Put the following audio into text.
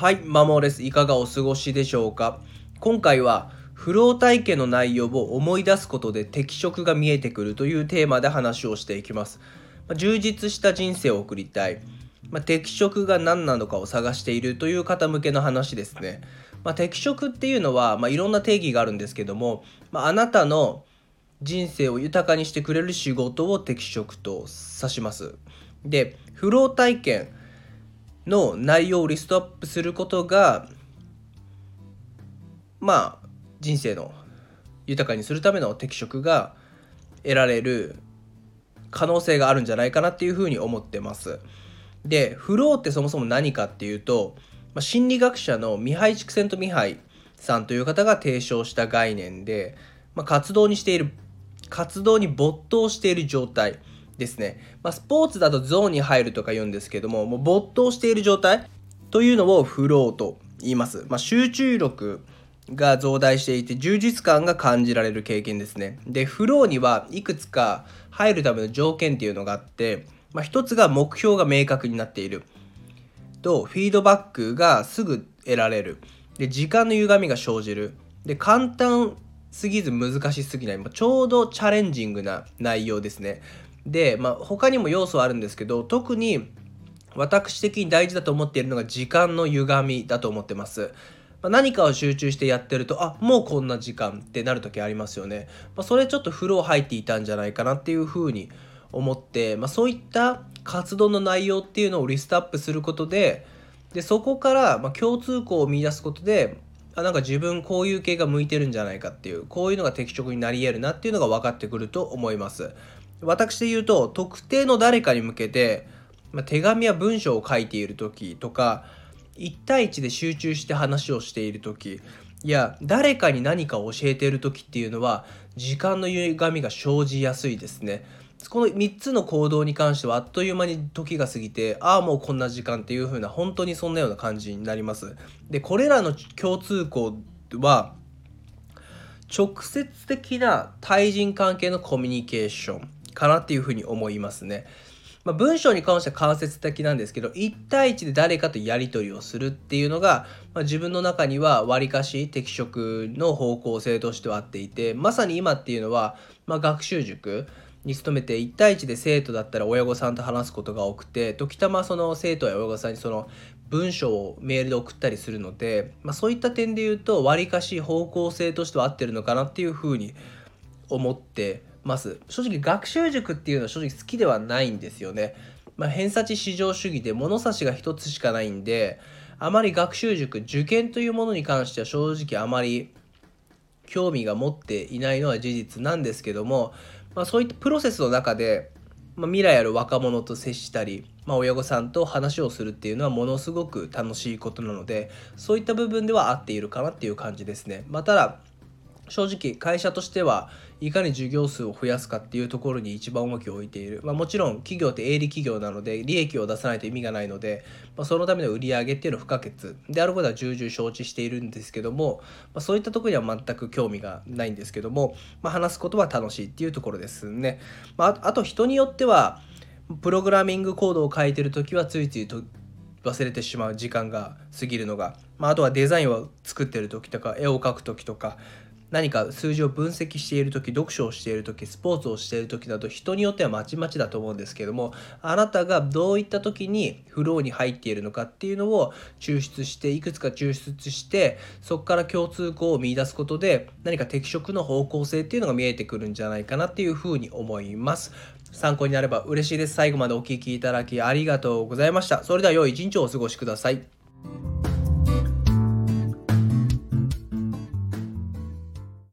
はい、マモです。いかがお過ごしでしょうか？今回は、フロー体験の内容を思い出すことで適色が見えてくるというテーマで話をしていきます。ま、充実した人生を送りたい。まあ、適色が何なのかを探しているという方向けの話ですね。まあ、適色っていうのは、まあ、いろんな定義があるんですけども、まあ、あなたの人生を豊かにしてくれる仕事を適職と指します。で、フロー体験の内容をリストアップすることが、まあ、人生の豊かにするための適職が得られる可能性があるんじゃないかなっていうふうに思ってます。で、フローってそもそも何かっていうと、まあ、心理学者のミハイ・チクセント・ミハイさんという方が提唱した概念で、まあ、活動にしている活動に没頭している状態ですね。まあ、スポーツだとゾーンに入るとか言うんですけども、もう没頭している状態というのをフローと言います。まあ、集中力が増大していて充実感が感じられる経験ですね。で、フローにはいくつか入るための条件っていうのがあって、まあ、一つが目標が明確になっている。と、フィードバックがすぐ得られる。で、時間の歪みが生じる。で、簡単すぎず難しすぎない、まあ、ちょうどチャレンジングな内容ですね。で、まあ、他にも要素はあるんですけど特に私的に大事だと思っているのが時間の歪みだと思ってます。まあ、何かを集中してやってるとあもうこんな時間ってなる時ありますよね。まあ、それちょっと風呂入っていたんじゃないかなっていうふうに思って、まあ、そういった活動の内容っていうのをリストアップすることででそこからま共通項を見出すことであなんか自分こういう系が向いてるんじゃないかっていうこういうのが適職になり得るなっていうのが分かってくると思います私で言うと特定の誰かに向けて、ま、手紙や文章を書いている時とか1対1で集中して話をしている時いや誰かに何かを教えている時っていうのは時間の歪みが生じやすいですね。この3つの行動に関してはあっという間に時が過ぎてああもうこんな時間っていう風な本当にそんなような感じになります。でこれらの共通項は直接的な対人関係のコミュニケーション。かなっていうふうに思いますね。まあ、文章に関しては間接的なんですけど1対1で誰かとやり取りをするっていうのが、まあ、自分の中にはわりかし適職の方向性としてはあっていてまさに今っていうのは、まあ、学習塾に勤めて1対1で生徒だったら親御さんと話すことが多くて時たまその生徒や親御さんにその文章をメールで送ったりするので、まあ、そういった点で言うとわりかし方向性としては合ってるのかなっていうふうに思ってます正直学習塾っていうのは正直好きではないんですよね、まあ、偏差値至上主義で物差しが一つしかないんであまり学習塾受験というものに関しては正直あまり興味が持っていないのは事実なんですけどもまあ、そういったプロセスの中で、まあ、未来ある若者と接したり、まあ、親御さんと話をするっていうのはものすごく楽しいことなのでそういった部分では合っているかなっていう感じですね。まあ、ただ正直会社としてはいかに授業数を増やすかっていうところに一番重きを置いている、まあ、もちろん企業って営利企業なので利益を出さないと意味がないので、まあ、そのための売り上げっていうのは不可欠。であることは重々承知しているんですけども、まあ、そういったところには全く興味がないんですけども、ま、話すことは楽しいっていうところですね、まあ、あと人によってはプログラミングコードを書いてる時はついついと忘れてしまう時間が過ぎるのが、まあ、あとはデザインを作ってる時とか絵を描く時とか何か数字を分析している時読書をしている時スポーツをしている時など人によってはまちまちだと思うんですけどもあなたがどういった時にフローに入っているのかっていうのを抽出していくつか抽出してそこから共通項を見いだすことで何か適職の方向性っていうのが見えてくるんじゃないかなっていうふうに思います。参考になれば嬉しいです。最後までお聴きいただきありがとうございました。それでは良い一日をお過ごしください。